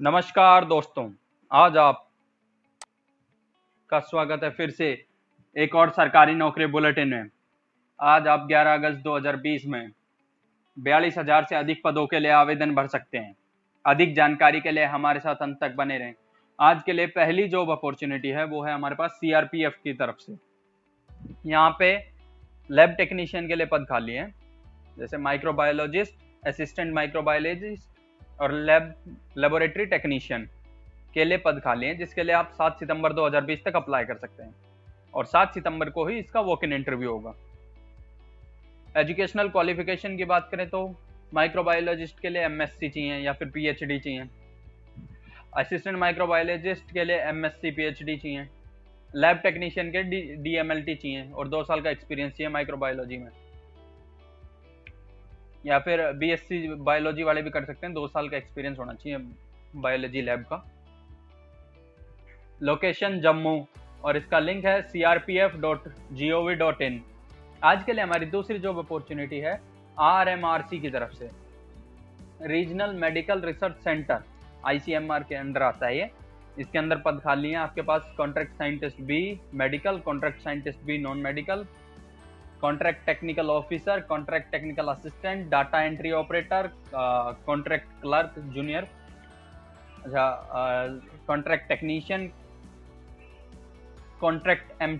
नमस्कार दोस्तों, आज आप का स्वागत है फिर से एक और सरकारी नौकरी बुलेटिन में। आज आप 11 अगस्त 2020 में बयालीस हज़ार से अधिक पदों के लिए आवेदन भर सकते हैं। अधिक जानकारी के लिए हमारे साथ अंत तक बने रहें। आज के लिए पहली जॉब अपॉर्चुनिटी है, वो है हमारे पास सीआरपीएफ की तरफ़ से। यहाँ पे लैब टेक्नीशियन के लिए पद खाली है। जैसे माइक्रोबायोलॉजिस्ट असिस्टेंट माइक्रोबायोलॉजिस्ट और लैब लेबोरेटरी टेक्नीशियन के लिए पद खाली हैं, जिसके लिए आप 7 सितंबर 2020 तक अप्लाई कर सकते हैं। और 7 सितंबर को ही इसका वॉक इन इंटरव्यू होगा। एजुकेशनल क्वालिफिकेशन की बात करें तो माइक्रोबायोलॉजिस्ट के लिए एमएससी चाहिए या फिर पीएचडी चाहिए। असिस्टेंट माइक्रोबायोलॉजिस्ट के एम एमएससी पीएचडी चाहिए। लैब टेक्नीशियन के डी एम चाहिए और दो साल का एक्सपीरियंस चाहिए माइक्रोबायोलॉजी में। या फिर बीएससी बायोलॉजी वाले भी कर सकते हैं। दो साल का एक्सपीरियंस होना चाहिए बायोलॉजी लैब का। लोकेशन जम्मू और इसका लिंक है C R P F dot G O V dot in आज के लिए हमारी दूसरी जॉब अपॉर्चुनिटी है आर एम आर सी की तरफ़ से। Regional medical research centre I C M R के अंडर आता है ये। इसके अंदर पद खाली हैं आपके पास। Contract scientist B medical contract scientist B non medical contract technical officer, contract technical assistant, data entry operator contract clerk, junior. अच्छा कॉन्ट्रैक्ट टेक्नीशियन, कॉन्ट्रैक्ट एम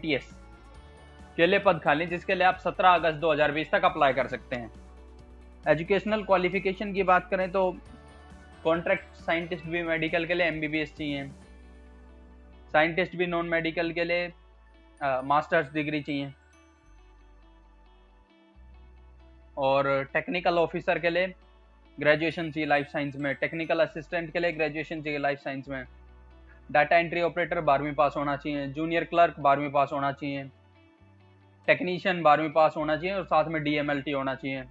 के लिए पद खाली, जिसके लिए आप 17 अगस्त 2020 तक अप्लाई कर सकते हैं। एजुकेशनल क्वालिफिकेशन की बात करें तो कॉन्ट्रैक्ट साइंटिस्ट भी मेडिकल के लिए एम बी बी एस चाहिए। साइंटिस्ट भी नॉन मेडिकल के लिए मास्टर्स डिग्री चाहिए। और टेक्निकल ऑफिसर के लिए ग्रेजुएशन चाहिए लाइफ साइंस में टेक्निकल असिस्टेंट के लिए ग्रेजुएशन चाहिए लाइफ साइंस में। डाटा एंट्री ऑपरेटर बारहवीं पास होना चाहिए जूनियर क्लर्क बारहवीं पास होना चाहिए टेक्नीशियन बारहवीं पास होना चाहिए और साथ में डीएमएलटी होना चाहिए।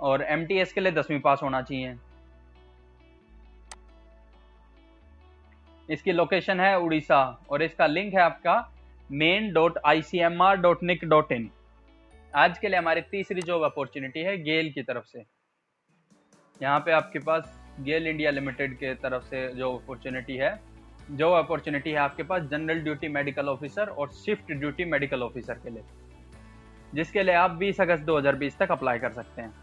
और एमटीएस के लिए दसवीं पास होना चाहिए। इसकी लोकेशन है उड़ीसा और इसका लिंक है आपका main dot I C M R dot nic dot in आज के लिए हमारी तीसरी जॉब अपॉर्चुनिटी है गेल की तरफ़ से। यहाँ पे आपके पास गेल इंडिया लिमिटेड के तरफ़ से जो अपॉर्चुनिटी है। जो अपॉर्चुनिटी है आपके पास जनरल ड्यूटी मेडिकल ऑफिसर और शिफ्ट ड्यूटी मेडिकल ऑफिसर के लिए। जिसके लिए आप 20 अगस्त 2020 तक अप्लाई कर सकते हैं।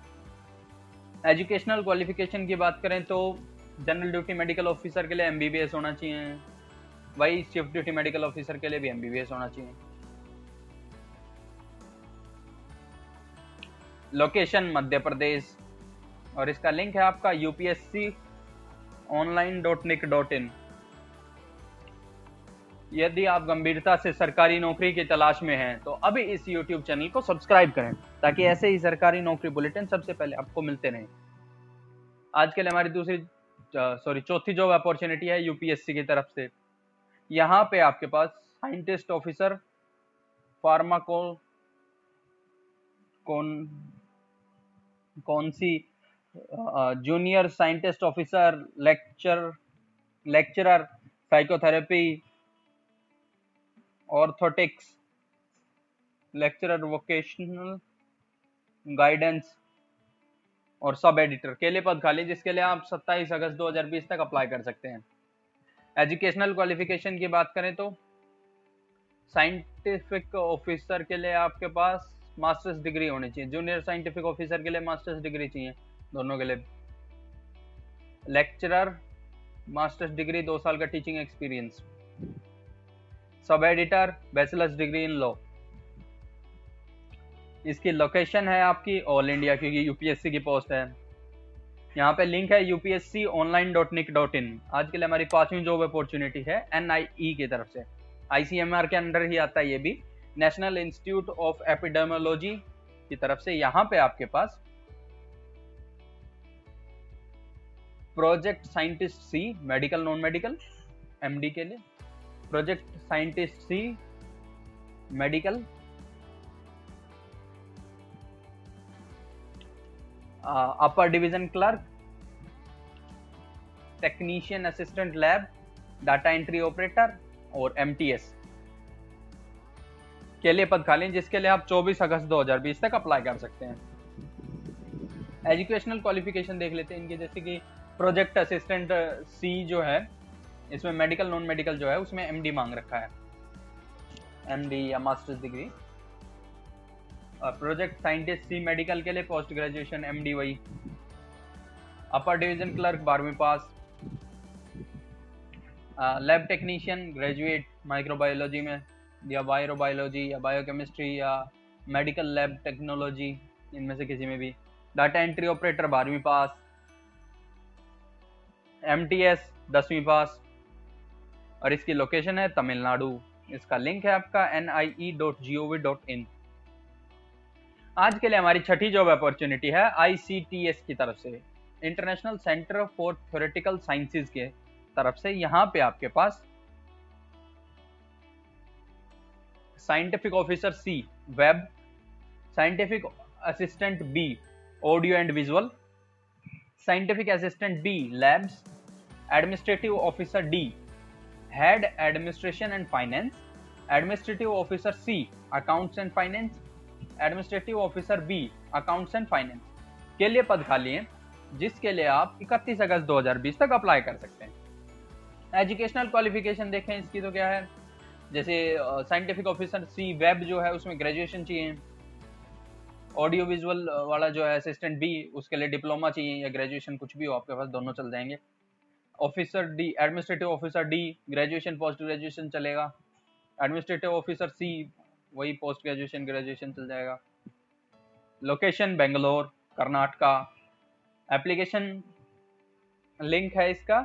एजुकेशनल क्वालिफिकेशन की बात करें तो जनरल ड्यूटी मेडिकल ऑफिसर के लिए एमबीबीएस होना चाहिए। वही शिफ्ट ड्यूटी मेडिकल ऑफिसर के लिए भी एमबीबीएस होना चाहिए। लोकेशन मध्य प्रदेश और इसका लिंक है आपका UPSC online dot nic dot in यदि आप गंभीरता से सरकारी नौकरी की तलाश में हैं तो अभी इस YouTube चैनल को सब्सक्राइब करें, ताकि ऐसे ही सरकारी नौकरी बुलेटिन सबसे पहले आपको मिलते रहें। आज के लिए हमारी दूसरी सॉरी चौथी जॉब अपॉर्चुनिटी है यूपीएससी की तरफ़ से। यहाँ पे आपके पास साइंटिस्ट ऑफिसर फार्माको कौन कौन सी junior scientist officer, lecture, lecturer, psychotherapy, orthotics, lecturer vocational, guidance और सब एडिटर। के लिए पद खाली, जिसके लिए आप 27 अगस्त 2020 तक अप्लाई कर सकते हैं। एजुकेशनल क्वालिफिकेशन की बात करें तो साइंटिफिक ऑफिसर के लिए आपके पास मास्टर्स डिग्री होनी चाहिए। जूनियर साइंटिफिक ऑफिसर के लिए मास्टर्स डिग्री चाहिए, दोनों के लिए। लेक्चरर मास्टर्स डिग्री दो साल का teaching experience sub editor bachelors degree in law इसकी लोकेशन है आपकी ऑल इंडिया क्योंकि यूपीएससी की पोस्ट है। यहाँ पे लिंक है UPSC online dot nic dot in आज के लिए हमारी पांचवी जॉब अपॉर्चुनिटी है एनआईई की तरफ़ से। आईसीएमआर के अंडर ही आता है ये भी। नेशनल इंस्टीट्यूट ऑफ़ एपिडेमोलॉजी की तरफ़ से यहाँ पे आपके पास project scientist C medical non medical MD के लिए। Project scientist C medical upper division clerk technician assistant lab data entry operator और एमटीएस के लिए पद खाली जिसके लिए आप 24 अगस्त 2020 तक अप्लाई कर सकते हैं। एजुकेशनल क्वालिफिकेशन देख लेते हैं इनके, जैसे कि प्रोजेक्ट असिस्टेंट सी जो है, इसमें मेडिकल नॉन मेडिकल जो है, उसमें एमडी मांग रखा है। एमडी या मास्टर्स डिग्री और प्रोजेक्ट साइंटिस्ट सी मेडिकल के लिए पोस्ट ग्रेजुएशन एमडी वही। अपर डिवीज़न क्लर्क बारहवीं pass lab technician graduate microbiology में, या बायोबायोलॉजी या बायोकेमिस्ट्री या मेडिकल लैब टेक्नोलॉजी इनमें से किसी में भी। डाटा एंट्री ऑपरेटर बारहवीं पास एम टी एस दसवीं पास और इसकी लोकेशन है तमिलनाडु। इसका लिंक है आपका N I E dot G O V dot in आज के लिए हमारी छठी जॉब अपॉर्चुनिटी है आई सी टी एस की तरफ़ से। International centre for theoretical sciences के। तरफ़ से यहाँ पे आपके पास scientific officer C web scientific assistant B audio and visual scientific assistant B labs administrative officer D head administration and finance administrative officer C accounts and finance administrative officer B accounts and finance के लिए पद खाली हैं, जिसके लिए आप 31 अगस्त 2020 तक apply कर सकते हैं। एजुकेशनल क्वालिफिकेशन देखें, इसकी तो क्या है? जैसे साइंटिफिक ऑफिसर सी वेब जो है, उसमें ग्रेजुएशन चाहिए। ऑडियो विजुअल वाला जो है असिस्टेंट बी उसके लिए डिप्लोमा चाहिए या ग्रेजुएशन कुछ भी हो, आपके पास दोनों चल जाएँगे। Officer D administrative officer D graduation post graduation चलेगा। एडमिनिस्ट्रेटिव ऑफिसर सी वही पोस्ट ग्रेजुएशन ग्रेजुएशन चल जाएगा। Location Bangalore Karnataka application link है इसका।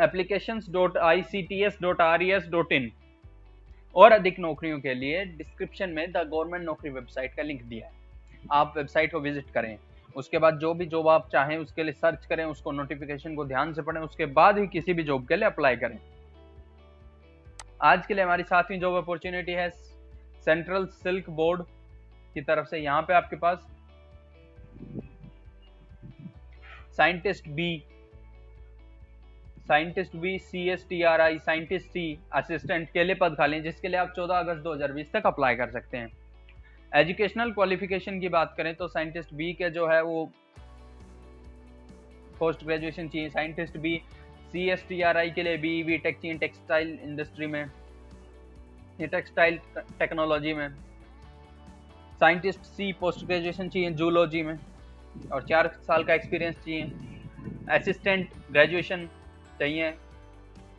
Application dot I C T S dot R dot in और अधिक नौकरियों के लिए डिस्क्रिप्शन में द गवर्नमेंट नौकरी वेबसाइट का लिंक दिया है। आप वेबसाइट को विज़िट करें। उसके बाद जो भी जॉब आप चाहें, उसके लिए सर्च करें, उसको नोटिफिकेशन को ध्यान से पढ़ें, उसके बाद ही किसी भी जॉब के लिए अप्लाई करें। आज के लिए हमारी सातवीं जॉब अपॉर्चुनिटी है सेंट्रल सिल्क बोर्ड की तरफ़ से। यहाँ पे आपके पास scientist B scientist B C S T R I scientist C assistant के लिए पद खाली जिसके लिए आप 14 अगस्त 2020 तक अप्लाई कर सकते हैं। एजुकेशनल क्वालिफिकेशन की बात करें तो साइंटिस्ट बी के जो है वो पोस्ट ग्रेजुएशन चाहिए। Scientist B C S T R I के लिए बी वी टेक चाहिए टेक्सटाइल इंडस्ट्री में टेक्सटाइल टेक्नोलॉजी में। साइंटिस्ट सी पोस्ट ग्रेजुएशन चाहिए जूलॉजी में, और चार साल का एक्सपीरियंस चाहिए। असिस्टेंट ग्रेजुएशन चाहिए।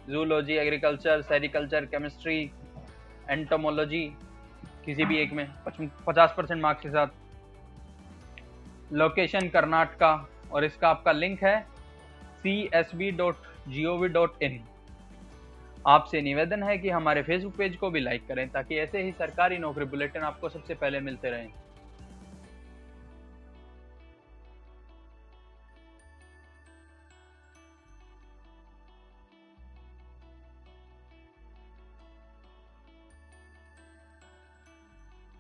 Zoology agriculture sericulture chemistry entomology किसी भी एक में पचास परसेंट मार्क्स के साथ। लोकेशन कर्नाटका और इसका आपका लिंक है C S B dot G O V dot in आपसे निवेदन है कि हमारे फेसबुक पेज को भी लाइक करें, ताकि ऐसे ही सरकारी नौकरी बुलेटिन आपको सबसे पहले मिलते रहें।